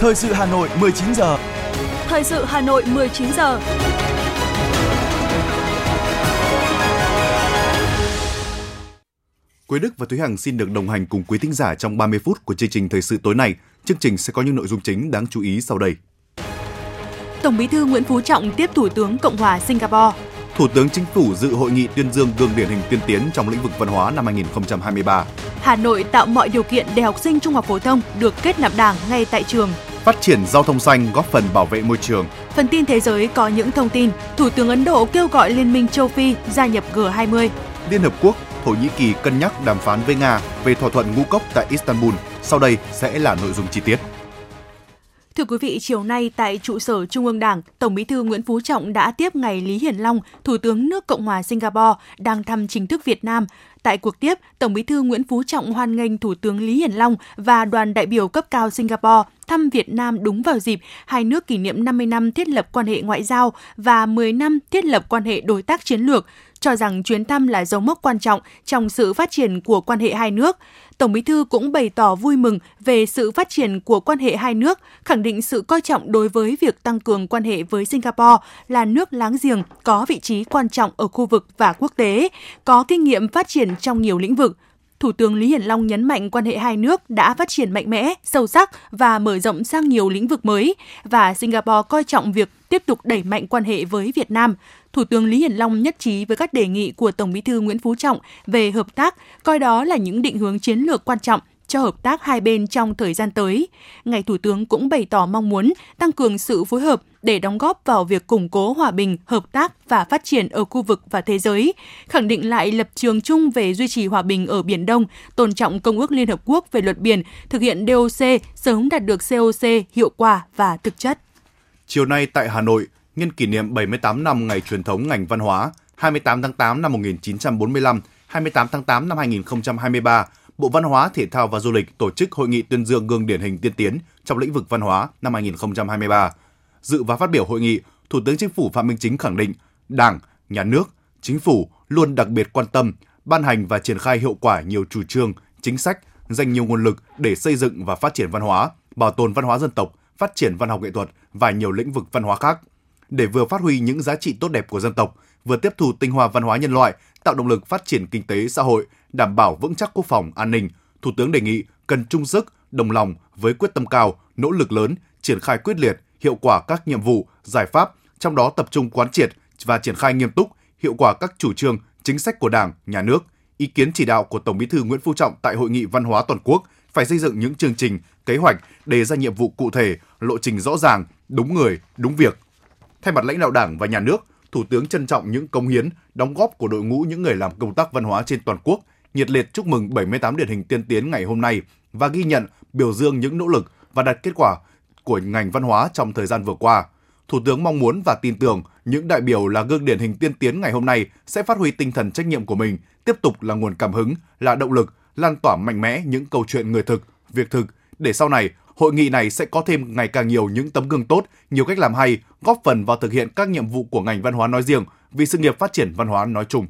Thời sự Hà Nội 19 giờ. Thời sự Hà Nội 19 giờ. Quế Đức và Thúy Hằng xin được đồng hành cùng quý thính giả trong 30 phút của chương trình thời sự tối nay. Chương trình sẽ có những nội dung chính đáng chú ý sau đây. Tổng Bí thư Nguyễn Phú Trọng tiếp Thủ tướng Cộng hòa Singapore. Thủ tướng Chính phủ dự hội nghị tuyên dương gương điển hình tiên tiến trong lĩnh vực văn hóa năm 2023. Hà Nội tạo mọi điều kiện để học sinh trung học phổ thông được kết nạp đảng ngay tại trường. Phát triển giao thông xanh góp phần bảo vệ môi trường. Phần tin thế giới có những thông tin. Thủ tướng Ấn Độ kêu gọi Liên minh châu Phi gia nhập G20. Liên Hợp Quốc, Thổ Nhĩ Kỳ cân nhắc đàm phán với Nga về thỏa thuận ngũ cốc tại Istanbul. Sau đây sẽ là nội dung chi tiết. Thưa quý vị, chiều nay tại trụ sở Trung ương Đảng, Tổng Bí thư Nguyễn Phú Trọng đã tiếp ngày Lý Hiển Long, Thủ tướng nước Cộng hòa Singapore đang thăm chính thức Việt Nam. Tại cuộc tiếp, Tổng Bí thư Nguyễn Phú Trọng hoan nghênh Thủ tướng Lý Hiển Long và đoàn đại biểu cấp cao Singapore thăm Việt Nam đúng vào dịp hai nước kỷ niệm 50 năm thiết lập quan hệ ngoại giao và 10 năm thiết lập quan hệ đối tác chiến lược, cho rằng chuyến thăm là dấu mốc quan trọng trong sự phát triển của quan hệ hai nước. Tổng Bí thư cũng bày tỏ vui mừng về sự phát triển của quan hệ hai nước, khẳng định sự coi trọng đối với việc tăng cường quan hệ với Singapore là nước láng giềng có vị trí quan trọng ở khu vực và quốc tế, có kinh nghiệm phát triển trong nhiều lĩnh vực. Thủ tướng Lý Hiển Long nhấn mạnh quan hệ hai nước đã phát triển mạnh mẽ, sâu sắc và mở rộng sang nhiều lĩnh vực mới và Singapore coi trọng việc tiếp tục đẩy mạnh quan hệ với Việt Nam. Thủ tướng Lý Hiển Long nhất trí với các đề nghị của Tổng Bí thư Nguyễn Phú Trọng về hợp tác, coi đó là những định hướng chiến lược quan trọng cho hợp tác hai bên trong thời gian tới. Ngài Thủ tướng cũng bày tỏ mong muốn tăng cường sự phối hợp để đóng góp vào việc củng cố hòa bình, hợp tác và phát triển ở khu vực và thế giới, khẳng định lại lập trường chung về duy trì hòa bình ở Biển Đông, tôn trọng Công ước Liên Hợp Quốc về luật biển, thực hiện DOC, sớm đạt được COC hiệu quả và thực chất. Chiều nay tại Hà Nội, nhân kỷ niệm 78 năm ngày truyền thống ngành văn hóa 28 tháng 8 năm 1945, 28 tháng 8 năm 2023, Bộ Văn hóa, Thể thao và Du lịch tổ chức hội nghị tuyên dương gương điển hình tiên tiến trong lĩnh vực văn hóa năm 2023. Dự và phát biểu hội nghị, Thủ tướng Chính phủ Phạm Minh Chính khẳng định Đảng, Nhà nước, Chính phủ luôn đặc biệt quan tâm, ban hành và triển khai hiệu quả nhiều chủ trương, chính sách, dành nhiều nguồn lực để xây dựng và phát triển văn hóa, bảo tồn văn hóa dân tộc, phát triển văn học nghệ thuật và nhiều lĩnh vực văn hóa khác để vừa phát huy những giá trị tốt đẹp của dân tộc, vừa tiếp thu tinh hoa văn hóa nhân loại, tạo động lực phát triển kinh tế xã hội, đảm bảo vững chắc quốc phòng an ninh. Thủ tướng đề nghị cần chung sức, đồng lòng với quyết tâm cao, nỗ lực lớn, triển khai quyết liệt, hiệu quả các nhiệm vụ, giải pháp, trong đó tập trung quán triệt và triển khai nghiêm túc, hiệu quả các chủ trương, chính sách của Đảng, Nhà nước, ý kiến chỉ đạo của Tổng Bí thư Nguyễn Phú Trọng tại hội nghị văn hóa toàn quốc phải xây dựng những chương trình, kế hoạch đề ra nhiệm vụ cụ thể, lộ trình rõ ràng, đúng người, đúng việc, Thay mặt lãnh đạo Đảng và Nhà nước, Thủ tướng trân trọng những công hiến, đóng góp của đội ngũ những người làm công tác văn hóa trên toàn quốc, nhiệt liệt chúc mừng 78 điển hình tiên tiến ngày hôm nay và ghi nhận, biểu dương những nỗ lực và đạt kết quả của ngành văn hóa trong thời gian vừa qua. Thủ tướng mong muốn và tin tưởng những đại biểu là gương điển hình tiên tiến ngày hôm nay sẽ phát huy tinh thần trách nhiệm của mình, tiếp tục là nguồn cảm hứng, là động lực, lan tỏa mạnh mẽ những câu chuyện người thực, việc thực để sau này Hội nghị này sẽ có thêm ngày càng nhiều những tấm gương tốt, nhiều cách làm hay, góp phần vào thực hiện các nhiệm vụ của ngành văn hóa nói riêng vì sự nghiệp phát triển văn hóa nói chung.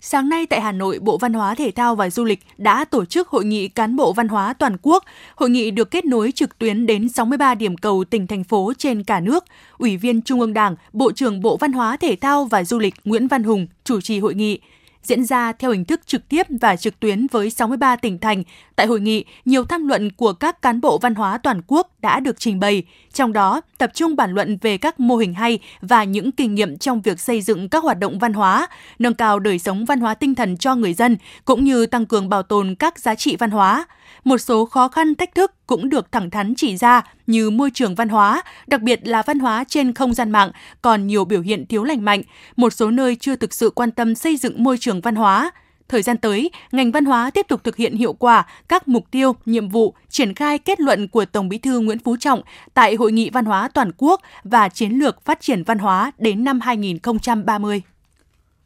Sáng nay tại Hà Nội, Bộ Văn hóa Thể thao và Du lịch đã tổ chức hội nghị cán bộ văn hóa toàn quốc. Hội nghị được kết nối trực tuyến đến 63 điểm cầu tỉnh thành phố trên cả nước. Ủy viên Trung ương Đảng, Bộ trưởng Bộ Văn hóa Thể thao và Du lịch Nguyễn Văn Hùng chủ trì hội nghị diễn ra theo hình thức trực tiếp và trực tuyến với 63 tỉnh thành. Tại hội nghị, nhiều tham luận của các cán bộ văn hóa toàn quốc đã được trình bày, trong đó tập trung bàn luận về các mô hình hay và những kinh nghiệm trong việc xây dựng các hoạt động văn hóa, nâng cao đời sống văn hóa tinh thần cho người dân, cũng như tăng cường bảo tồn các giá trị văn hóa. Một số khó khăn thách thức cũng được thẳng thắn chỉ ra như môi trường văn hóa, đặc biệt là văn hóa trên không gian mạng còn nhiều biểu hiện thiếu lành mạnh, một số nơi chưa thực sự quan tâm xây dựng môi trường văn hóa. Thời gian tới, ngành văn hóa tiếp tục thực hiện hiệu quả các mục tiêu, nhiệm vụ, triển khai kết luận của Tổng Bí thư Nguyễn Phú Trọng tại Hội nghị Văn hóa Toàn quốc và Chiến lược Phát triển Văn hóa đến năm 2030.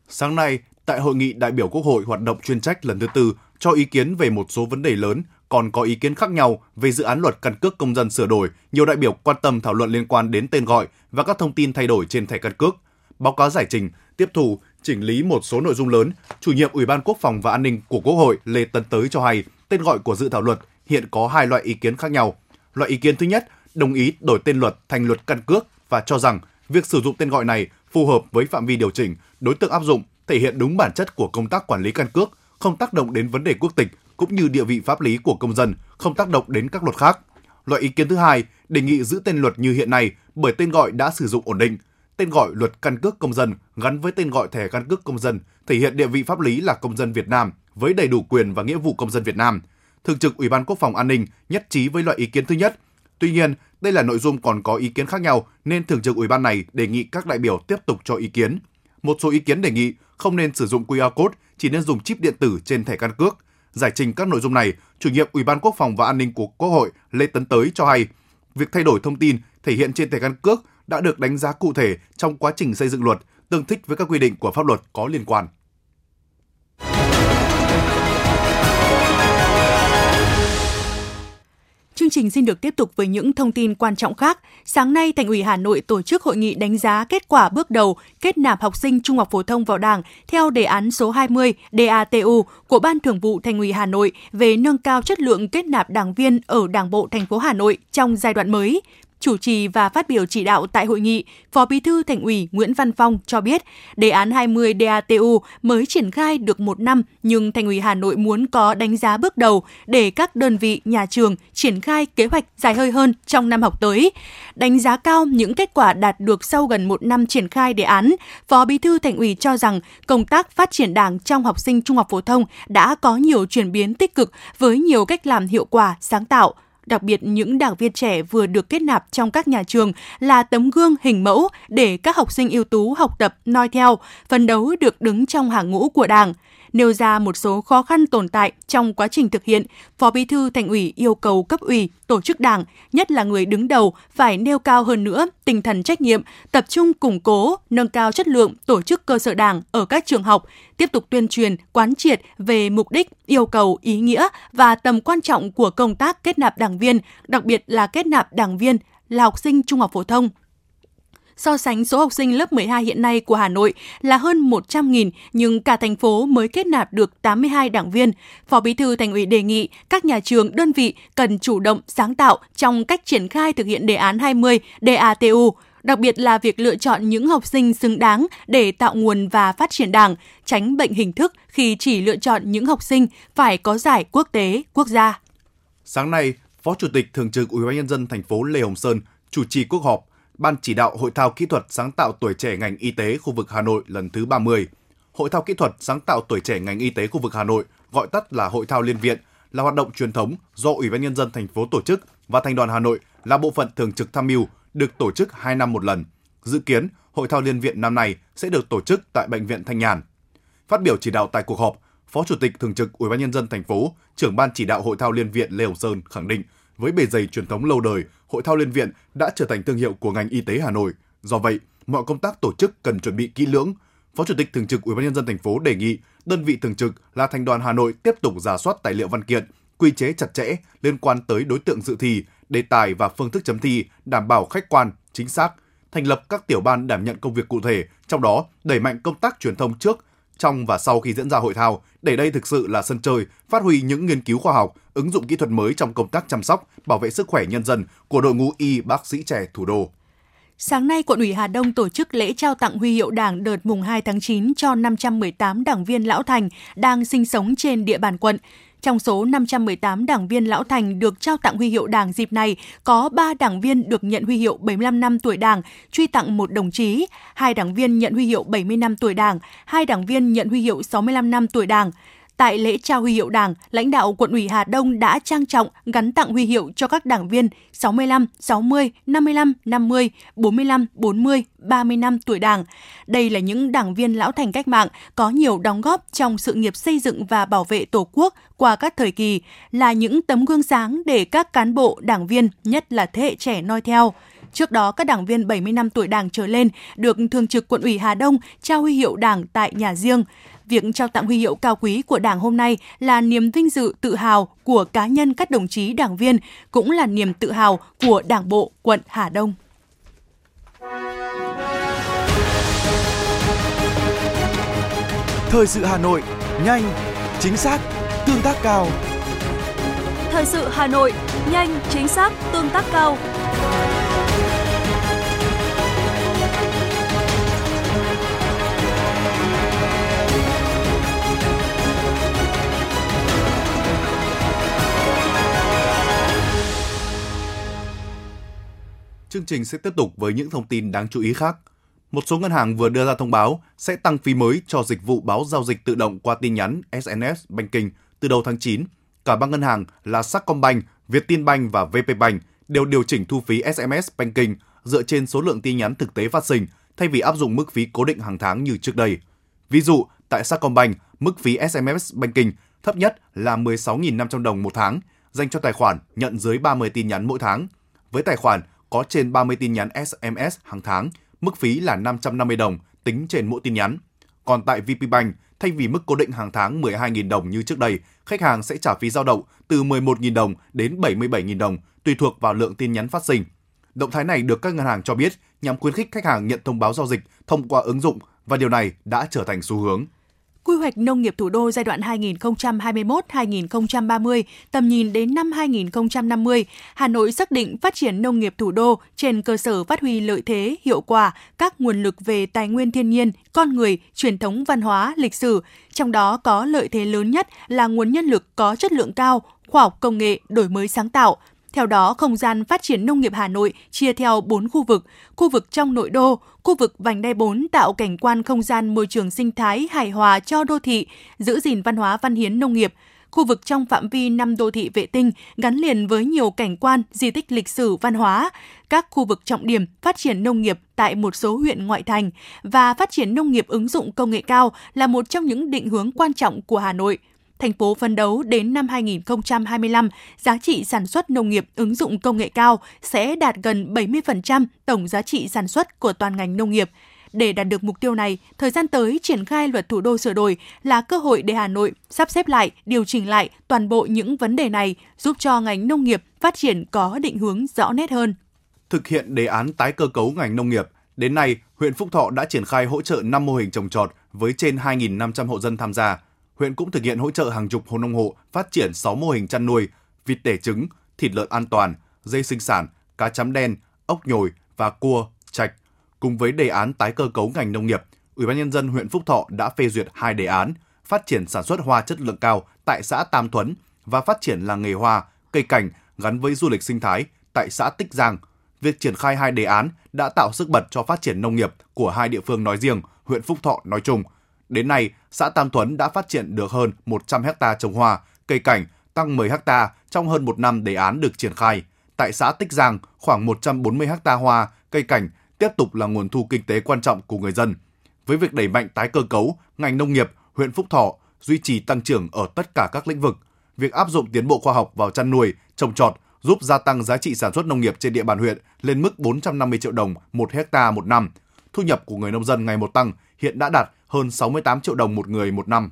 Sáng nay, tại Hội nghị đại biểu Quốc hội hoạt động chuyên trách lần thứ tư cho ý kiến về một số vấn đề lớn còn có ý kiến khác nhau về dự án luật căn cước công dân sửa đổi, nhiều đại biểu quan tâm thảo luận liên quan đến tên gọi và các thông tin thay đổi trên thẻ căn cước. Báo cáo giải trình, tiếp thu, chỉnh lý một số nội dung lớn, chủ nhiệm Ủy ban Quốc phòng và An ninh của Quốc hội Lê Tấn Tới cho hay, tên gọi của dự thảo luật hiện có hai loại ý kiến khác nhau. Loại ý kiến thứ nhất đồng ý đổi tên luật thành luật căn cước và cho rằng việc sử dụng tên gọi này phù hợp với phạm vi điều chỉnh, đối tượng áp dụng, thể hiện đúng bản chất của công tác quản lý căn cước, không tác động đến vấn đề quốc tịch cũng như địa vị pháp lý của công dân, không tác động đến các luật khác. Loại ý kiến thứ hai, đề nghị giữ tên luật như hiện nay bởi tên gọi đã sử dụng ổn định. Tên gọi luật căn cước công dân gắn với tên gọi thẻ căn cước công dân thể hiện địa vị pháp lý là công dân Việt Nam với đầy đủ quyền và nghĩa vụ công dân Việt Nam. Thường trực Ủy ban Quốc phòng An ninh nhất trí với loại ý kiến thứ nhất. Tuy nhiên, đây là nội dung còn có ý kiến khác nhau nên Thường trực Ủy ban này đề nghị các đại biểu tiếp tục cho ý kiến. Một số ý kiến đề nghị không nên sử dụng QR code, chỉ nên dùng chip điện tử trên thẻ căn cước. Giải trình các nội dung này, chủ nhiệm Ủy ban Quốc phòng và An ninh của Quốc hội Lê Tấn Tới cho hay, việc thay đổi thông tin thể hiện trên thẻ căn cước đã được đánh giá cụ thể trong quá trình xây dựng luật, tương thích với các quy định của pháp luật có liên quan. Chương trình xin được tiếp tục với những thông tin quan trọng khác. Sáng nay, Thành ủy Hà Nội tổ chức hội nghị đánh giá kết quả bước đầu kết nạp học sinh trung học phổ thông vào Đảng theo đề án số 20 DATU của Ban Thường vụ Thành ủy Hà Nội về nâng cao chất lượng kết nạp đảng viên ở Đảng bộ thành phố Hà Nội trong giai đoạn mới. Chủ trì và phát biểu chỉ đạo tại hội nghị, Phó Bí thư Thành ủy Nguyễn Văn Phong cho biết, đề án 20 DATU mới triển khai được một năm nhưng Thành ủy Hà Nội muốn có đánh giá bước đầu để các đơn vị, nhà trường triển khai kế hoạch dài hơi hơn trong năm học tới. Đánh giá cao những kết quả đạt được sau gần một năm triển khai đề án, Phó Bí thư Thành ủy cho rằng công tác phát triển đảng trong học sinh trung học phổ thông đã có nhiều chuyển biến tích cực với nhiều cách làm hiệu quả, sáng tạo, đặc biệt những đảng viên trẻ vừa được kết nạp trong các nhà trường là tấm gương hình mẫu để các học sinh ưu tú học tập noi theo, phấn đấu được đứng trong hàng ngũ của Đảng nêu ra một số khó khăn tồn tại trong quá trình thực hiện, Phó Bí thư Thành ủy yêu cầu cấp ủy, tổ chức Đảng, nhất là người đứng đầu phải nêu cao hơn nữa tinh thần trách nhiệm, tập trung củng cố, nâng cao chất lượng tổ chức cơ sở Đảng ở các trường học, tiếp tục tuyên truyền, quán triệt về mục đích, yêu cầu, ý nghĩa và tầm quan trọng của công tác kết nạp đảng viên, đặc biệt là kết nạp đảng viên là học sinh trung học phổ thông, So sánh số học sinh lớp 12 hiện nay của Hà Nội là hơn 100.000 nhưng cả thành phố mới kết nạp được 82 đảng viên. Phó Bí thư Thành ủy đề nghị các nhà trường, đơn vị cần chủ động sáng tạo trong cách triển khai thực hiện đề án 20 DATU, đặc biệt là việc lựa chọn những học sinh xứng đáng để tạo nguồn và phát triển đảng, tránh bệnh hình thức khi chỉ lựa chọn những học sinh phải có giải quốc tế, quốc gia. Sáng nay, Phó Chủ tịch Thường trực Ủy ban nhân dân thành phố Lê Hồng Sơn chủ trì cuộc họp Ban chỉ đạo Hội thao kỹ thuật sáng tạo tuổi trẻ ngành y tế khu vực Hà Nội lần thứ 30. Hội thao kỹ thuật sáng tạo tuổi trẻ ngành y tế khu vực Hà Nội, gọi tắt là Hội thao Liên viện, là hoạt động truyền thống do Ủy ban nhân dân thành phố tổ chức và Thành đoàn Hà Nội là bộ phận thường trực tham mưu, được tổ chức 2 năm một lần. Dự kiến, Hội thao Liên viện năm nay sẽ được tổ chức tại bệnh viện Thanh Nhàn. Phát biểu chỉ đạo tại cuộc họp, Phó Chủ tịch thường trực Ủy ban nhân dân thành phố, trưởng ban chỉ đạo Hội thao Liên viện Lê Hồng Sơn khẳng định với bề dày truyền thống lâu đời, Hội thao Liên viện đã trở thành thương hiệu của ngành y tế Hà Nội. Do vậy, mọi công tác tổ chức cần chuẩn bị kỹ lưỡng. Phó Chủ tịch thường trực Ủy ban nhân dân thành phố đề nghị đơn vị thường trực là Thành đoàn Hà Nội tiếp tục giả soát tài liệu văn kiện, quy chế chặt chẽ liên quan tới đối tượng dự thi, đề tài và phương thức chấm thi đảm bảo khách quan, chính xác, thành lập các tiểu ban đảm nhận công việc cụ thể, trong đó đẩy mạnh công tác truyền thông trước, trong và sau khi diễn ra hội thao, để đây thực sự là sân chơi, phát huy những nghiên cứu khoa học, ứng dụng kỹ thuật mới trong công tác chăm sóc, bảo vệ sức khỏe nhân dân của đội ngũ y bác sĩ trẻ thủ đô. Sáng nay, quận ủy Hà Đông tổ chức lễ trao tặng huy hiệu Đảng đợt mùng 2 tháng 9 cho 518 đảng viên lão thành đang sinh sống trên địa bàn quận. Trong số 518 đảng viên lão thành được trao tặng huy hiệu Đảng dịp này, có 3 đảng viên được nhận huy hiệu 75 năm tuổi Đảng, truy tặng một đồng chí, hai đảng viên nhận huy hiệu 70 năm tuổi Đảng, hai đảng viên nhận huy hiệu 65 năm tuổi Đảng. Tại lễ trao huy hiệu Đảng, lãnh đạo quận ủy Hà Đông đã trang trọng gắn tặng huy hiệu cho các đảng viên 65, 60, 55, 50, 45, 40, 30 năm tuổi Đảng. Đây là những đảng viên lão thành cách mạng có nhiều đóng góp trong sự nghiệp xây dựng và bảo vệ Tổ quốc qua các thời kỳ, là những tấm gương sáng để các cán bộ, đảng viên, nhất là thế hệ trẻ noi theo. Trước đó, các đảng viên 70 năm tuổi Đảng trở lên được Thường trực Quận ủy Hà Đông trao huy hiệu Đảng tại nhà riêng việc trao tặng huy hiệu cao quý của Đảng hôm nay là niềm vinh dự tự hào của cá nhân các đồng chí đảng viên, cũng là niềm tự hào của Đảng bộ quận Hà Đông. Thời sự Hà Nội, nhanh, chính xác, tương tác cao. Thời sự Hà Nội, nhanh, chính xác, tương tác cao. Chương trình sẽ tiếp tục với những thông tin đáng chú ý khác. Một số ngân hàng vừa đưa ra thông báo sẽ tăng phí mới cho dịch vụ báo giao dịch tự động qua tin nhắn SNS Banking từ đầu tháng 9. Cả ba ngân hàng là Sacombank, Vietinbank và VPBank đều điều chỉnh thu phí SMS Banking dựa trên số lượng tin nhắn thực tế phát sinh thay vì áp dụng mức phí cố định hàng tháng như trước đây. Ví dụ, tại Sacombank, mức phí SMS Banking thấp nhất là 16.500 đồng một tháng, dành cho tài khoản nhận dưới 30 tin nhắn mỗi tháng. Với tài khoản có trên 30 tin nhắn SMS hàng tháng, mức phí là 550 đồng tính trên mỗi tin nhắn. Còn tại VPBank, thay vì mức cố định hàng tháng 12.000 đồng như trước đây, khách hàng sẽ trả phí dao động từ 11.000 đồng đến 77.000 đồng, tùy thuộc vào lượng tin nhắn phát sinh. Động thái này được các ngân hàng cho biết nhằm khuyến khích khách hàng nhận thông báo giao dịch thông qua ứng dụng và điều này đã trở thành xu hướng. Quy hoạch nông nghiệp thủ đô giai đoạn 2021-2030, tầm nhìn đến năm 2050, Hà Nội xác định phát triển nông nghiệp thủ đô trên cơ sở phát huy lợi thế, hiệu quả các nguồn lực về tài nguyên thiên nhiên, con người, truyền thống văn hóa, lịch sử, trong đó có lợi thế lớn nhất là nguồn nhân lực có chất lượng cao, khoa học công nghệ, đổi mới sáng tạo, theo đó, không gian phát triển nông nghiệp Hà Nội chia theo 4 khu vực, khu vực trong nội đô, khu vực vành đai 4 tạo cảnh quan không gian môi trường sinh thái hài hòa cho đô thị, giữ gìn văn hóa văn hiến nông nghiệp, khu vực trong phạm vi năm đô thị vệ tinh gắn liền với nhiều cảnh quan, di tích lịch sử văn hóa, các khu vực trọng điểm phát triển nông nghiệp tại một số huyện ngoại thành và phát triển nông nghiệp ứng dụng công nghệ cao là một trong những định hướng quan trọng của Hà Nội – thành phố phấn đấu đến năm 2025, giá trị sản xuất nông nghiệp ứng dụng công nghệ cao sẽ đạt gần 70% tổng giá trị sản xuất của toàn ngành nông nghiệp. Để đạt được mục tiêu này, thời gian tới triển khai luật thủ đô sửa đổi là cơ hội để Hà Nội sắp xếp lại, điều chỉnh lại toàn bộ những vấn đề này, giúp cho ngành nông nghiệp phát triển có định hướng rõ nét hơn. Thực hiện đề án tái cơ cấu ngành nông nghiệp, đến nay, huyện Phúc Thọ đã triển khai hỗ trợ 5 mô hình trồng trọt với trên 2.500 hộ dân tham gia huyện cũng thực hiện hỗ trợ hàng chục hộ nông hộ phát triển 6 mô hình chăn nuôi, vịt đẻ trứng, thịt lợn an toàn, dây sinh sản, cá chấm đen, ốc nhồi và cua, trạch. Cùng với đề án tái cơ cấu ngành nông nghiệp, Ủy ban nhân dân huyện Phúc Thọ đã phê duyệt hai đề án phát triển sản xuất hoa chất lượng cao tại xã Tam Thuấn và phát triển làng nghề hoa, cây cảnh gắn với du lịch sinh thái tại xã Tích Giang. Việc triển khai hai đề án đã tạo sức bật cho phát triển nông nghiệp của hai địa phương nói riêng, huyện Phúc Thọ nói chung – Đến nay, xã Tam Tuấn đã phát triển được hơn 100 hecta trồng hoa, cây cảnh, tăng 10 hecta trong hơn một năm đề án được triển khai. Tại xã Tích Giang, khoảng 140 hecta hoa, cây cảnh tiếp tục là nguồn thu kinh tế quan trọng của người dân. Với việc đẩy mạnh tái cơ cấu, ngành nông nghiệp, huyện Phúc Thọ duy trì tăng trưởng ở tất cả các lĩnh vực. Việc áp dụng tiến bộ khoa học vào chăn nuôi, trồng trọt giúp gia tăng giá trị sản xuất nông nghiệp trên địa bàn huyện lên mức 450 triệu đồng một hecta một năm. Thu nhập của người nông dân ngày một tăng, hiện đã đạt hơn 68 triệu đồng một người một năm.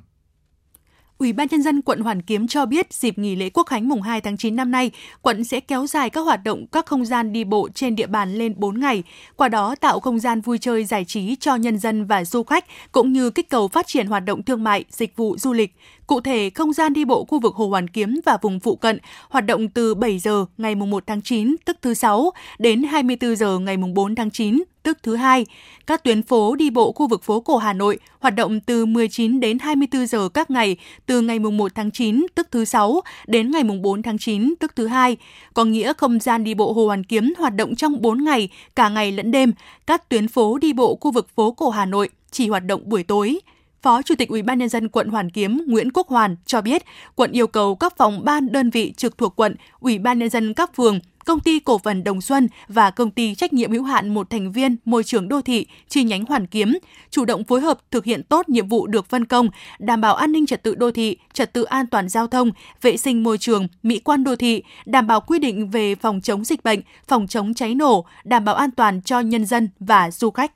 Ủy ban nhân dân quận Hoàn Kiếm cho biết dịp nghỉ lễ Quốc khánh mùng 2 tháng 9 năm nay, quận sẽ kéo dài các hoạt động các không gian đi bộ trên địa bàn lên 4 ngày, qua đó tạo không gian vui chơi giải trí cho nhân dân và du khách cũng như kích cầu phát triển hoạt động thương mại, dịch vụ du lịch. Cụ thể, không gian đi bộ khu vực Hồ Hoàn Kiếm và vùng phụ cận hoạt động từ 7 giờ ngày 1 tháng 9, tức thứ 6, đến 24 giờ ngày 4 tháng 9, tức thứ hai. Các tuyến phố đi bộ khu vực phố cổ Hà Nội hoạt động từ 19 đến 24 giờ các ngày từ ngày 1 tháng 9, tức thứ sáu, đến ngày 4 tháng 9, tức thứ hai. Có nghĩa không gian đi bộ Hồ Hoàn Kiếm hoạt động trong 4 ngày, cả ngày lẫn đêm. Các tuyến phố đi bộ khu vực phố cổ Hà Nội chỉ hoạt động buổi tối. Phó Chủ tịch Ủy ban nhân dân quận Hoàn Kiếm Nguyễn Quốc Hoàn cho biết, quận yêu cầu các phòng ban đơn vị trực thuộc quận, Ủy ban nhân dân các phường, công ty cổ phần Đồng Xuân và công ty trách nhiệm hữu hạn một thành viên môi trường đô thị chi nhánh Hoàn Kiếm chủ động phối hợp thực hiện tốt nhiệm vụ được phân công, đảm bảo an ninh trật tự đô thị, trật tự an toàn giao thông, vệ sinh môi trường, mỹ quan đô thị, đảm bảo quy định về phòng chống dịch bệnh, phòng chống cháy nổ, đảm bảo an toàn cho nhân dân và du khách.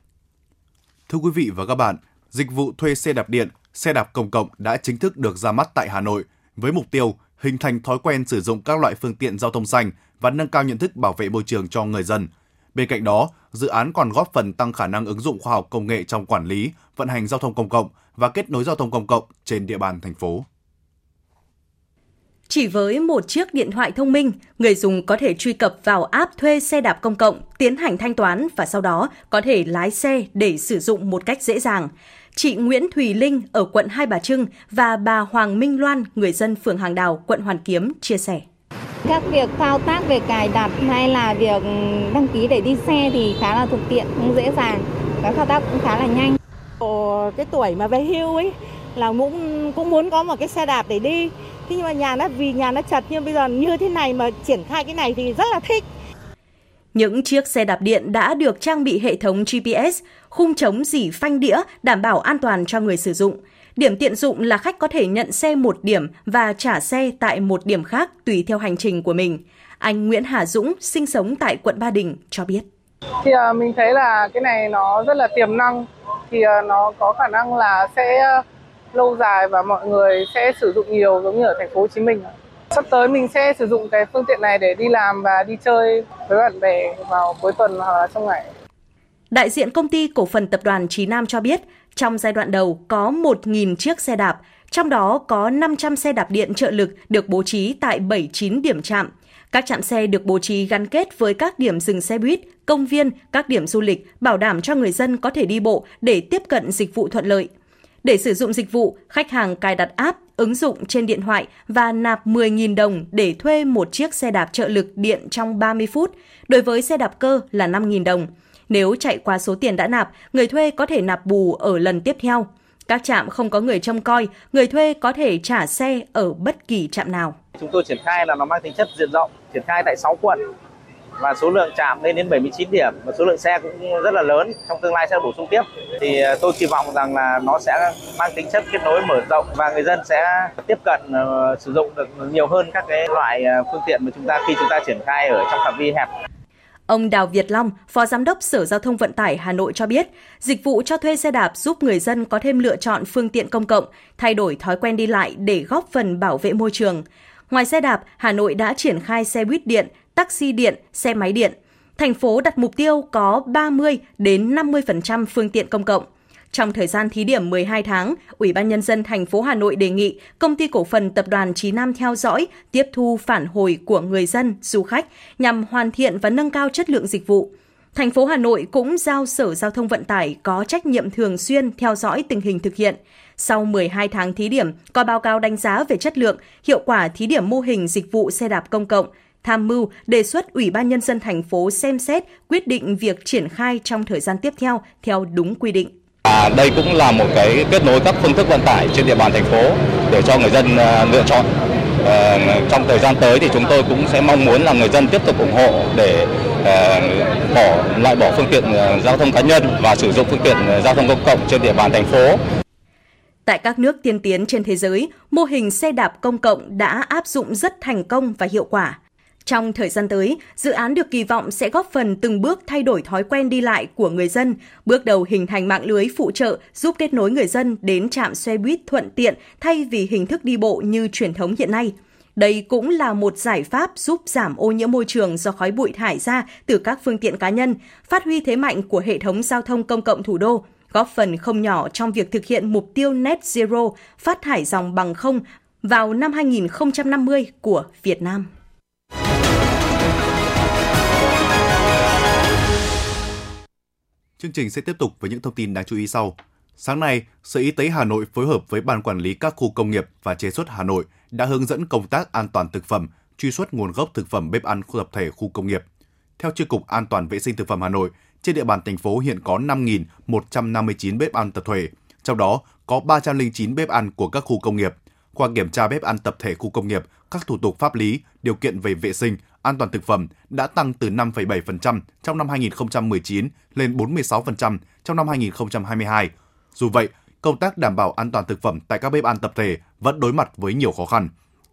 Thưa quý vị và các bạn, dịch vụ thuê xe đạp điện, xe đạp công cộng đã chính thức được ra mắt tại Hà Nội với mục tiêu hình thành thói quen sử dụng các loại phương tiện giao thông xanh và nâng cao nhận thức bảo vệ môi trường cho người dân. Bên cạnh đó, dự án còn góp phần tăng khả năng ứng dụng khoa học công nghệ trong quản lý, vận hành giao thông công cộng và kết nối giao thông công cộng trên địa bàn thành phố. Chỉ với một chiếc điện thoại thông minh, người dùng có thể truy cập vào app thuê xe đạp công cộng, tiến hành thanh toán và sau đó có thể lái xe để sử dụng một cách dễ dàng. Chị Nguyễn Thùy Linh ở quận Hai Bà Trưng và bà Hoàng Minh Loan, người dân phường Hàng Đào, quận Hoàn Kiếm chia sẻ. Các việc thao tác về cài đặt hay là việc đăng ký để đi xe thì khá là thuận tiện, cũng dễ dàng. Các thao tác cũng khá là nhanh. Ồ, cái tuổi mà về hưu ấy là cũng cũng muốn có một cái xe đạp để đi. Thế nhưng mà nhà nó vì nhà nó chật nhưng bây giờ như thế này mà triển khai cái này thì rất là thích. Những chiếc xe đạp điện đã được trang bị hệ thống GPS, khung chống dỉ phanh đĩa đảm bảo an toàn cho người sử dụng. Điểm tiện dụng là khách có thể nhận xe một điểm và trả xe tại một điểm khác tùy theo hành trình của mình. Anh Nguyễn Hà Dũng, sinh sống tại quận Ba Đình, cho biết. Thì uh, mình thấy là cái này nó rất là tiềm năng, thì uh, nó có khả năng là sẽ lâu dài và mọi người sẽ sử dụng nhiều giống như ở thành phố Hồ Chí Minh. Sắp tới mình sẽ sử dụng cái phương tiện này để đi làm và đi chơi với bạn bè vào cuối tuần hoặc là trong ngày. Đại diện công ty cổ phần tập đoàn Trí Nam cho biết, trong giai đoạn đầu có 1.000 chiếc xe đạp, trong đó có 500 xe đạp điện trợ lực được bố trí tại 79 điểm trạm. Các trạm xe được bố trí gắn kết với các điểm dừng xe buýt, công viên, các điểm du lịch, bảo đảm cho người dân có thể đi bộ để tiếp cận dịch vụ thuận lợi. Để sử dụng dịch vụ, khách hàng cài đặt app, ứng dụng trên điện thoại và nạp 10.000 đồng để thuê một chiếc xe đạp trợ lực điện trong 30 phút. Đối với xe đạp cơ là 5.000 đồng. Nếu chạy qua số tiền đã nạp, người thuê có thể nạp bù ở lần tiếp theo. Các trạm không có người trông coi, người thuê có thể trả xe ở bất kỳ trạm nào. Chúng tôi triển khai là nó mang tính chất diện rộng, triển khai tại 6 quận và số lượng trạm lên đến 79 điểm. Và số lượng xe cũng rất là lớn trong tương lai sẽ bổ sung tiếp. Thì ờ, tôi kỳ vọng rằng là nó sẽ mang tính chất kết nối mở rộng và người dân sẽ tiếp cận uh, sử dụng được nhiều hơn các cái loại ờ, phương tiện mà chúng ta khi chúng ta triển khai ở trong phạm vi hẹp. Ông Đào Việt Long, Phó Giám đốc Sở Giao thông Vận tải Hà Nội cho biết, dịch vụ cho thuê xe đạp giúp người dân có thêm lựa chọn phương tiện công cộng, thay đổi thói quen đi lại để góp phần bảo vệ môi trường. Ngoài xe đạp, Hà Nội đã triển khai xe buýt điện, taxi điện, xe máy điện. Thành phố đặt mục tiêu có 30 đến 50% phương tiện công cộng. Trong thời gian thí điểm 12 tháng, Ủy ban nhân dân thành phố Hà Nội đề nghị công ty cổ phần tập đoàn Chí Nam theo dõi, tiếp thu phản hồi của người dân, du khách nhằm hoàn thiện và nâng cao chất lượng dịch vụ. Thành phố Hà Nội cũng giao Sở Giao thông Vận tải có trách nhiệm thường xuyên theo dõi tình hình thực hiện. Sau 12 tháng thí điểm, có báo cáo đánh giá về chất lượng, hiệu quả thí điểm mô hình dịch vụ xe đạp công cộng, tham mưu đề xuất Ủy ban nhân dân thành phố xem xét quyết định việc triển khai trong thời gian tiếp theo theo đúng quy định. À, đây cũng là một cái kết nối các phương thức vận tải trên địa bàn thành phố để cho người dân uh, lựa chọn. Uh, trong thời gian tới thì chúng tôi cũng sẽ mong muốn là người dân tiếp tục ủng hộ để uh, bỏ loại bỏ phương tiện uh, giao thông cá nhân và sử dụng phương tiện giao thông công cộng trên địa bàn thành phố. Tại các nước tiên tiến trên thế giới, mô hình xe đạp công cộng đã áp dụng rất thành công và hiệu quả. Trong thời gian tới, dự án được kỳ vọng sẽ góp phần từng bước thay đổi thói quen đi lại của người dân, bước đầu hình thành mạng lưới phụ trợ giúp kết nối người dân đến trạm xe buýt thuận tiện thay vì hình thức đi bộ như truyền thống hiện nay. Đây cũng là một giải pháp giúp giảm ô nhiễm môi trường do khói bụi thải ra từ các phương tiện cá nhân, phát huy thế mạnh của hệ thống giao thông công cộng thủ đô, góp phần không nhỏ trong việc thực hiện mục tiêu net zero phát thải dòng bằng không vào năm 2050 của Việt Nam. Chương trình sẽ tiếp tục với những thông tin đáng chú ý sau. Sáng nay, Sở Y tế Hà Nội phối hợp với Ban Quản lý các khu công nghiệp và chế xuất Hà Nội đã hướng dẫn công tác an toàn thực phẩm, truy xuất nguồn gốc thực phẩm bếp ăn khu tập thể khu công nghiệp. Theo Chi cục An toàn vệ sinh thực phẩm Hà Nội, trên địa bàn thành phố hiện có 5.159 bếp ăn tập thể, trong đó có 309 bếp ăn của các khu công nghiệp. Qua kiểm tra bếp ăn tập thể khu công nghiệp, các thủ tục pháp lý, điều kiện về vệ sinh, an toàn thực phẩm đã tăng từ 5,7% trong năm 2019 lên 46% trong năm 2022. Dù vậy, công tác đảm bảo an toàn thực phẩm tại các bếp ăn tập thể vẫn đối mặt với nhiều khó khăn.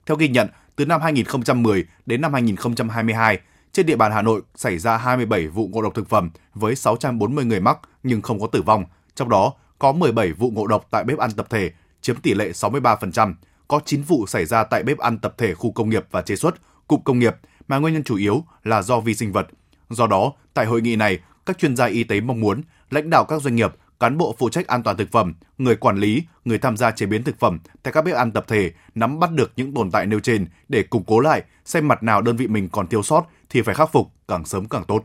Theo ghi nhận, từ năm 2010 đến năm 2022, trên địa bàn Hà Nội xảy ra 27 vụ ngộ độc thực phẩm với 640 người mắc nhưng không có tử vong, trong đó có 17 vụ ngộ độc tại bếp ăn tập thể, chiếm tỷ lệ 63%, có 9 vụ xảy ra tại bếp ăn tập thể khu công nghiệp và chế xuất, cụm công nghiệp mà nguyên nhân chủ yếu là do vi sinh vật. Do đó, tại hội nghị này, các chuyên gia y tế mong muốn lãnh đạo các doanh nghiệp cán bộ phụ trách an toàn thực phẩm, người quản lý, người tham gia chế biến thực phẩm tại các bếp ăn tập thể nắm bắt được những tồn tại nêu trên để củng cố lại, xem mặt nào đơn vị mình còn thiếu sót thì phải khắc phục càng sớm càng tốt.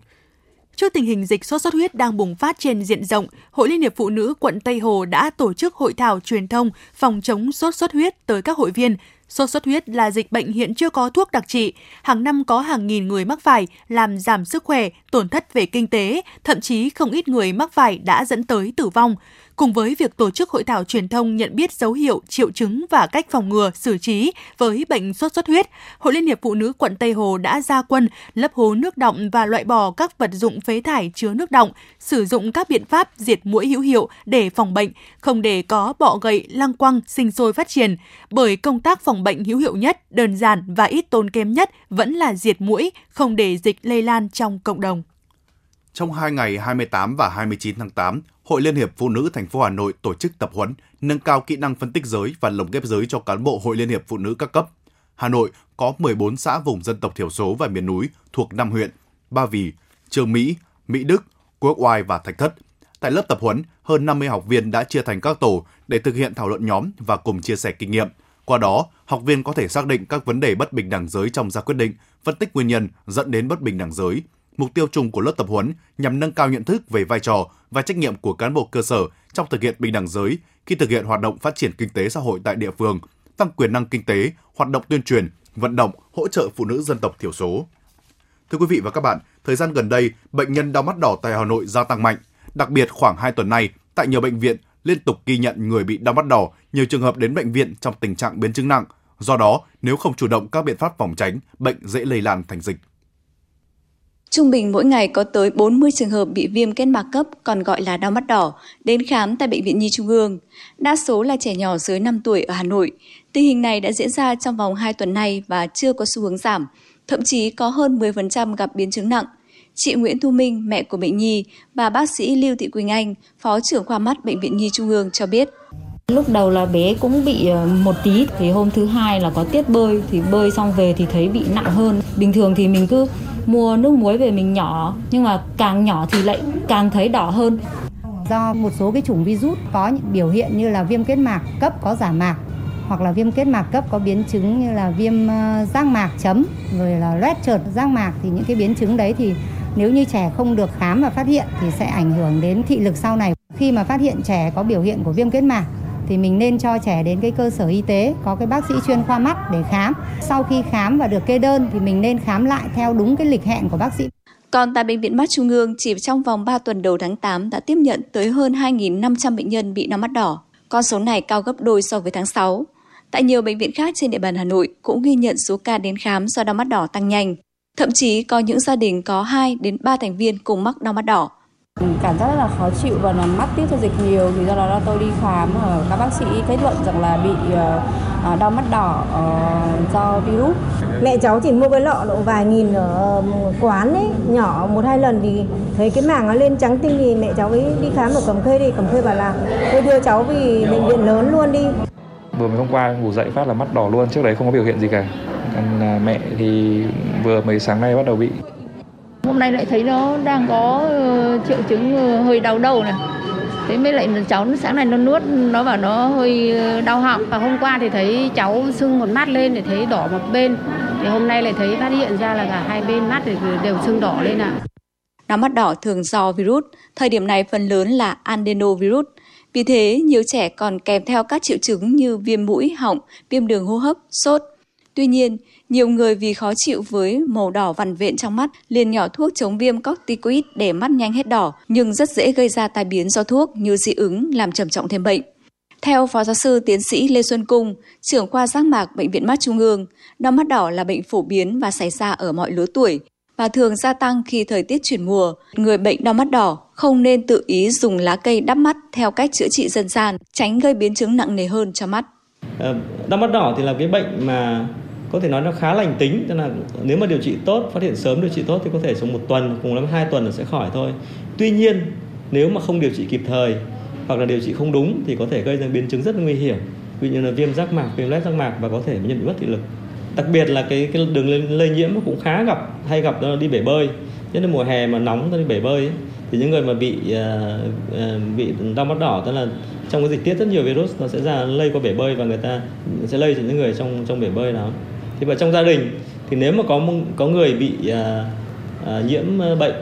Trước tình hình dịch sốt xuất huyết đang bùng phát trên diện rộng, Hội Liên hiệp Phụ nữ quận Tây Hồ đã tổ chức hội thảo truyền thông phòng chống sốt xuất huyết tới các hội viên, Sốt xuất huyết là dịch bệnh hiện chưa có thuốc đặc trị, hàng năm có hàng nghìn người mắc phải, làm giảm sức khỏe, tổn thất về kinh tế, thậm chí không ít người mắc phải đã dẫn tới tử vong. Cùng với việc tổ chức hội thảo truyền thông nhận biết dấu hiệu, triệu chứng và cách phòng ngừa, xử trí với bệnh sốt xuất huyết, Hội Liên hiệp Phụ nữ quận Tây Hồ đã ra quân lấp hố nước động và loại bỏ các vật dụng phế thải chứa nước động, sử dụng các biện pháp diệt mũi hữu hiệu để phòng bệnh, không để có bọ gậy, lăng quăng sinh sôi phát triển. Bởi công tác phòng bệnh hữu hiệu nhất, đơn giản và ít tốn kém nhất vẫn là diệt mũi, không để dịch lây lan trong cộng đồng. Trong hai ngày 28 và 29 tháng 8, Hội Liên hiệp Phụ nữ thành phố Hà Nội tổ chức tập huấn nâng cao kỹ năng phân tích giới và lồng ghép giới cho cán bộ Hội Liên hiệp Phụ nữ các cấp. Hà Nội có 14 xã vùng dân tộc thiểu số và miền núi thuộc 5 huyện: Ba Vì, Trường Mỹ, Mỹ Đức, Quốc Oai và Thạch Thất. Tại lớp tập huấn, hơn 50 học viên đã chia thành các tổ để thực hiện thảo luận nhóm và cùng chia sẻ kinh nghiệm. Qua đó, học viên có thể xác định các vấn đề bất bình đẳng giới trong ra quyết định, phân tích nguyên nhân dẫn đến bất bình đẳng giới. Mục tiêu chung của lớp tập huấn nhằm nâng cao nhận thức về vai trò và trách nhiệm của cán bộ cơ sở trong thực hiện bình đẳng giới khi thực hiện hoạt động phát triển kinh tế xã hội tại địa phương, tăng quyền năng kinh tế, hoạt động tuyên truyền, vận động, hỗ trợ phụ nữ dân tộc thiểu số. Thưa quý vị và các bạn, thời gian gần đây, bệnh nhân đau mắt đỏ tại Hà Nội gia tăng mạnh. Đặc biệt khoảng 2 tuần nay, tại nhiều bệnh viện liên tục ghi nhận người bị đau mắt đỏ, nhiều trường hợp đến bệnh viện trong tình trạng biến chứng nặng. Do đó, nếu không chủ động các biện pháp phòng tránh, bệnh dễ lây lan thành dịch. Trung bình mỗi ngày có tới 40 trường hợp bị viêm kết mạc cấp, còn gọi là đau mắt đỏ, đến khám tại Bệnh viện Nhi Trung ương. Đa số là trẻ nhỏ dưới 5 tuổi ở Hà Nội. Tình hình này đã diễn ra trong vòng 2 tuần nay và chưa có xu hướng giảm. Thậm chí có hơn 10% gặp biến chứng nặng. Chị Nguyễn Thu Minh, mẹ của bệnh nhi, và bác sĩ Lưu Thị Quỳnh Anh, Phó trưởng khoa mắt Bệnh viện Nhi Trung ương cho biết. Lúc đầu là bé cũng bị ờ, một tí, thì hôm thứ hai là có tiết bơi, thì bơi xong về thì thấy bị nặng hơn. Bình thường thì mình cứ mua nước muối về mình nhỏ, nhưng mà càng nhỏ thì lại càng thấy đỏ hơn. Do một số cái chủng virus có những biểu hiện như là viêm kết mạc cấp có giả mạc hoặc là viêm kết mạc cấp có biến chứng như là viêm ờ, giác mạc chấm rồi là loét trượt giác mạc thì những cái biến chứng đấy thì nếu như trẻ không được khám và phát hiện thì sẽ ảnh hưởng đến thị lực sau này. Khi mà phát hiện trẻ có biểu hiện của viêm kết mạc thì mình nên cho trẻ đến cái cơ sở y tế có cái bác sĩ chuyên khoa mắt để khám. Sau khi khám và được kê đơn thì mình nên khám lại theo đúng cái lịch hẹn của bác sĩ. Còn tại Bệnh viện Mắt Trung ương, chỉ trong vòng 3 tuần đầu tháng 8 đã tiếp nhận tới hơn 2.500 bệnh nhân bị đau mắt đỏ. Con số này cao gấp đôi so với tháng 6. Tại nhiều bệnh viện khác trên địa bàn Hà Nội cũng ghi nhận số ca đến khám do đau mắt đỏ tăng nhanh. Thậm chí có những gia đình có 2 đến 3 thành viên cùng mắc đau mắt đỏ. Cảm giác rất là khó chịu và nó mắt tiết ra dịch nhiều thì do đó tôi đi khám ở các bác sĩ kết luận rằng là bị ờ, đau mắt đỏ ờ, do virus. Mẹ cháu chỉ mua cái lọ độ vài nghìn ở quán ấy, nhỏ một hai lần thì thấy cái mảng nó lên trắng tinh thì mẹ cháu ấy đi khám ở Cẩm Khê đi, Cẩm Khê bảo là tôi đưa cháu vì bệnh viện lớn luôn đi. Vừa mới hôm qua ngủ dậy phát là mắt đỏ luôn, trước đấy không có biểu hiện gì cả. Còn à, mẹ thì vừa mấy sáng nay bắt đầu bị Hôm nay lại thấy nó đang có ờ, triệu chứng ờ, hơi đau đầu này. Thế mới lại cháu sáng nay nó nuốt, nó bảo nó hơi ờ, đau họng. Và hôm qua thì thấy cháu sưng một mắt lên để thấy đỏ một bên. Thì hôm nay lại thấy phát hiện ra là cả hai bên mắt thì đều sưng đỏ lên ạ. À. Đau mắt đỏ thường do virus, thời điểm này phần lớn là adenovirus. Vì thế, nhiều trẻ còn kèm theo các triệu chứng như viêm mũi, họng, viêm đường hô hấp, sốt. Tuy nhiên, nhiều người vì khó chịu với màu đỏ vằn vện trong mắt liền nhỏ thuốc chống viêm corticoid để mắt nhanh hết đỏ, nhưng rất dễ gây ra tai biến do thuốc như dị ứng làm trầm trọng thêm bệnh. Theo Phó Giáo sư Tiến sĩ Lê Xuân Cung, trưởng khoa giác mạc Bệnh viện Mắt Trung ương, đau mắt đỏ là bệnh phổ biến và xảy ra ở mọi lứa tuổi và thường gia tăng khi thời tiết chuyển mùa. Người bệnh đau mắt đỏ không nên tự ý dùng lá cây đắp mắt theo cách chữa trị dân gian, tránh gây biến chứng nặng nề hơn cho mắt. Ờ, đau mắt đỏ thì là cái bệnh mà có thể nói nó khá lành tính tức là nếu mà điều trị tốt phát hiện sớm điều trị tốt thì có thể trong một tuần cùng lắm hai tuần là sẽ khỏi thôi. Tuy nhiên nếu mà không điều trị kịp thời hoặc là điều trị không đúng thì có thể gây ra biến chứng rất nguy hiểm ví dụ như là viêm giác mạc viêm loét giác mạc và có thể bệnh nhân bị mất thị lực. Đặc biệt là cái, cái đường lây, lây nhiễm cũng khá gặp hay gặp đó là đi bể bơi. Nhất là mùa hè mà nóng đi bể bơi ấy, thì những người mà bị uh, uh, bị đau mắt đỏ tức là trong cái dịch tiết rất nhiều virus nó sẽ ra lây qua bể bơi và người ta sẽ lây cho những người trong trong bể bơi đó thì và trong gia đình thì nếu mà có có người bị uh, uh, nhiễm à, bệnh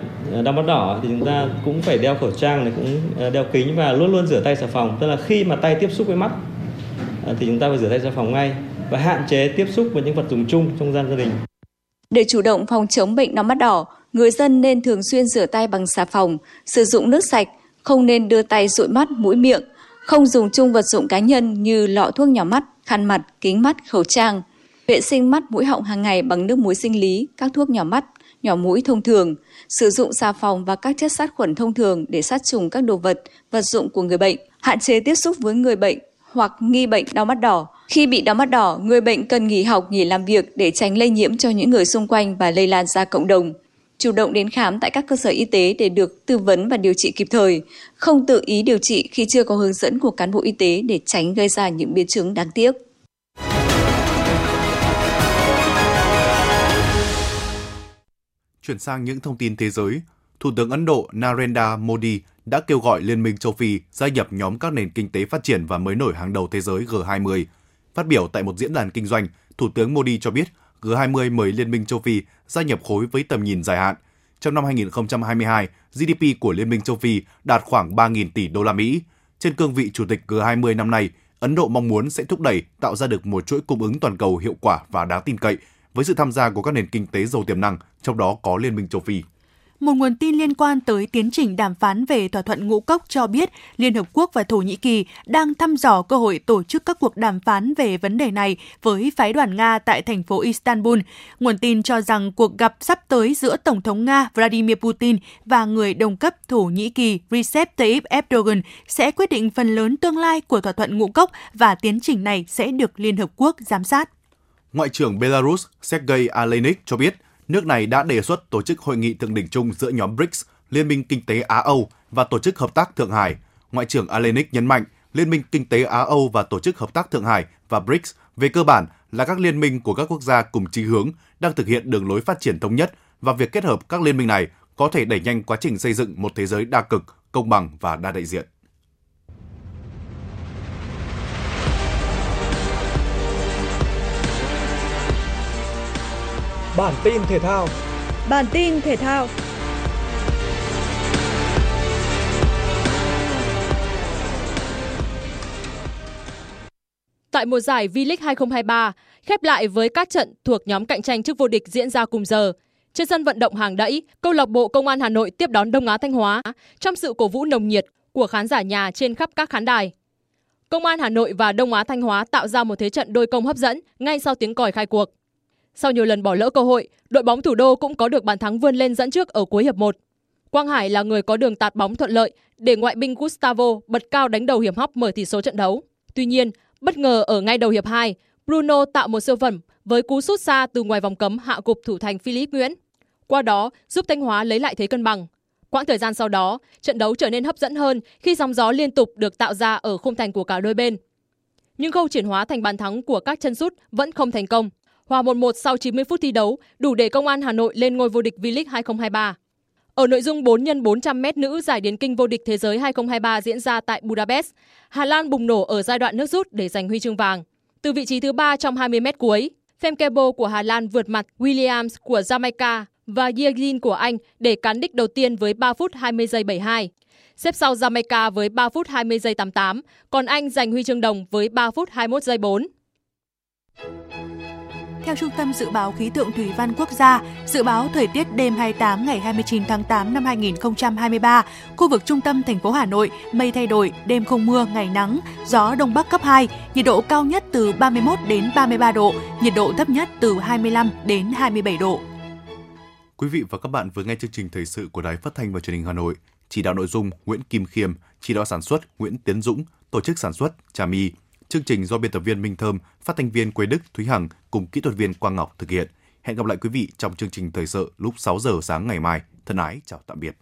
đau mắt đỏ thì chúng ta cũng phải đeo khẩu trang này cũng đeo kính và luôn luôn rửa tay xà phòng tức là khi mà tay tiếp xúc với mắt uh, thì chúng ta phải rửa tay xà phòng ngay và hạn chế tiếp xúc với những vật dùng chung trong gian gia đình để chủ động phòng chống bệnh đau mắt đỏ, người dân nên thường xuyên rửa tay bằng xà phòng, sử dụng nước sạch, không nên đưa tay dụi mắt, mũi miệng, không dùng chung vật dụng cá nhân như lọ thuốc nhỏ mắt, khăn mặt, kính mắt, khẩu trang. Vệ sinh mắt mũi họng hàng ngày bằng nước muối sinh lý, các thuốc nhỏ mắt, nhỏ mũi thông thường, sử dụng xà phòng và các chất sát khuẩn thông thường để sát trùng các đồ vật, vật dụng của người bệnh, hạn chế tiếp xúc với người bệnh hoặc nghi bệnh đau mắt đỏ. Khi bị đau mắt đỏ, người bệnh cần nghỉ học, nghỉ làm việc để tránh lây nhiễm cho những người xung quanh và lây lan ra cộng đồng. Chủ động đến khám tại các cơ sở y tế để được tư vấn và điều trị kịp thời, không tự ý điều trị khi chưa có hướng dẫn của cán bộ y tế để tránh gây ra những biến chứng đáng tiếc. Chuyển sang những thông tin thế giới, Thủ tướng Ấn Độ Narendra Modi đã kêu gọi Liên minh châu Phi gia nhập nhóm các nền kinh tế phát triển và mới nổi hàng đầu thế giới G20. Phát biểu tại một diễn đàn kinh doanh, Thủ tướng Modi cho biết G20 mời Liên minh châu Phi gia nhập khối với tầm nhìn dài hạn. Trong năm 2022, GDP của Liên minh châu Phi đạt khoảng 3.000 tỷ đô la Mỹ. Trên cương vị chủ tịch G20 năm nay, Ấn Độ mong muốn sẽ thúc đẩy tạo ra được một chuỗi cung ứng toàn cầu hiệu quả và đáng tin cậy với sự tham gia của các nền kinh tế giàu tiềm năng, trong đó có Liên minh châu Phi. Một nguồn tin liên quan tới tiến trình đàm phán về thỏa thuận ngũ cốc cho biết Liên Hợp Quốc và Thổ Nhĩ Kỳ đang thăm dò cơ hội tổ chức các cuộc đàm phán về vấn đề này với phái đoàn Nga tại thành phố Istanbul. Nguồn tin cho rằng cuộc gặp sắp tới giữa Tổng thống Nga Vladimir Putin và người đồng cấp Thổ Nhĩ Kỳ Recep Tayyip Erdogan sẽ quyết định phần lớn tương lai của thỏa thuận ngũ cốc và tiến trình này sẽ được Liên Hợp Quốc giám sát. Ngoại trưởng Belarus Sergei Alenik cho biết nước này đã đề xuất tổ chức hội nghị thượng đỉnh chung giữa nhóm BRICS, Liên minh Kinh tế Á-Âu và Tổ chức Hợp tác Thượng Hải. Ngoại trưởng Alenik nhấn mạnh, Liên minh Kinh tế Á-Âu và Tổ chức Hợp tác Thượng Hải và BRICS về cơ bản là các liên minh của các quốc gia cùng chí hướng đang thực hiện đường lối phát triển thống nhất và việc kết hợp các liên minh này có thể đẩy nhanh quá trình xây dựng một thế giới đa cực, công bằng và đa đại diện. Bản tin thể thao. Bản tin thể thao. Tại mùa giải V-League 2023, khép lại với các trận thuộc nhóm cạnh tranh chức vô địch diễn ra cùng giờ. Trên sân vận động hàng đẫy, câu lạc bộ Công an Hà Nội tiếp đón Đông Á Thanh Hóa trong sự cổ vũ nồng nhiệt của khán giả nhà trên khắp các khán đài. Công an Hà Nội và Đông Á Thanh Hóa tạo ra một thế trận đôi công hấp dẫn ngay sau tiếng còi khai cuộc. Sau nhiều lần bỏ lỡ cơ hội, đội bóng thủ đô cũng có được bàn thắng vươn lên dẫn trước ở cuối hiệp 1. Quang Hải là người có đường tạt bóng thuận lợi để ngoại binh Gustavo bật cao đánh đầu hiểm hóc mở tỷ số trận đấu. Tuy nhiên, bất ngờ ở ngay đầu hiệp 2, Bruno tạo một siêu phẩm với cú sút xa từ ngoài vòng cấm hạ gục thủ thành Philip Nguyễn. Qua đó, giúp Thanh Hóa lấy lại thế cân bằng. Quãng thời gian sau đó, trận đấu trở nên hấp dẫn hơn khi sóng gió liên tục được tạo ra ở khung thành của cả đôi bên. Nhưng khâu chuyển hóa thành bàn thắng của các chân sút vẫn không thành công. Hòa 1-1 sau 90 phút thi đấu, đủ để Công an Hà Nội lên ngôi vô địch V-League 2023. Ở nội dung 4 x 400 m nữ giải điền kinh vô địch thế giới 2023 diễn ra tại Budapest, Hà Lan bùng nổ ở giai đoạn nước rút để giành huy chương vàng. Từ vị trí thứ 3 trong 20 m cuối, Femkebo của Hà Lan vượt mặt Williams của Jamaica và Yegin của Anh để cán đích đầu tiên với 3 phút 20 giây 72. Xếp sau Jamaica với 3 phút 20 giây 88, còn Anh giành huy chương đồng với 3 phút 21 giây 4. Theo Trung tâm Dự báo Khí tượng Thủy văn Quốc gia, dự báo thời tiết đêm 28 ngày 29 tháng 8 năm 2023, khu vực trung tâm thành phố Hà Nội mây thay đổi, đêm không mưa, ngày nắng, gió đông bắc cấp 2, nhiệt độ cao nhất từ 31 đến 33 độ, nhiệt độ thấp nhất từ 25 đến 27 độ. Quý vị và các bạn vừa nghe chương trình thời sự của Đài Phát thanh và Truyền hình Hà Nội. Chỉ đạo nội dung Nguyễn Kim Khiêm, chỉ đạo sản xuất Nguyễn Tiến Dũng, tổ chức sản xuất Trà My. Chương trình do biên tập viên Minh Thơm, phát thanh viên Quế Đức, Thúy Hằng cùng kỹ thuật viên Quang Ngọc thực hiện. Hẹn gặp lại quý vị trong chương trình thời sự lúc 6 giờ sáng ngày mai. Thân ái, chào tạm biệt.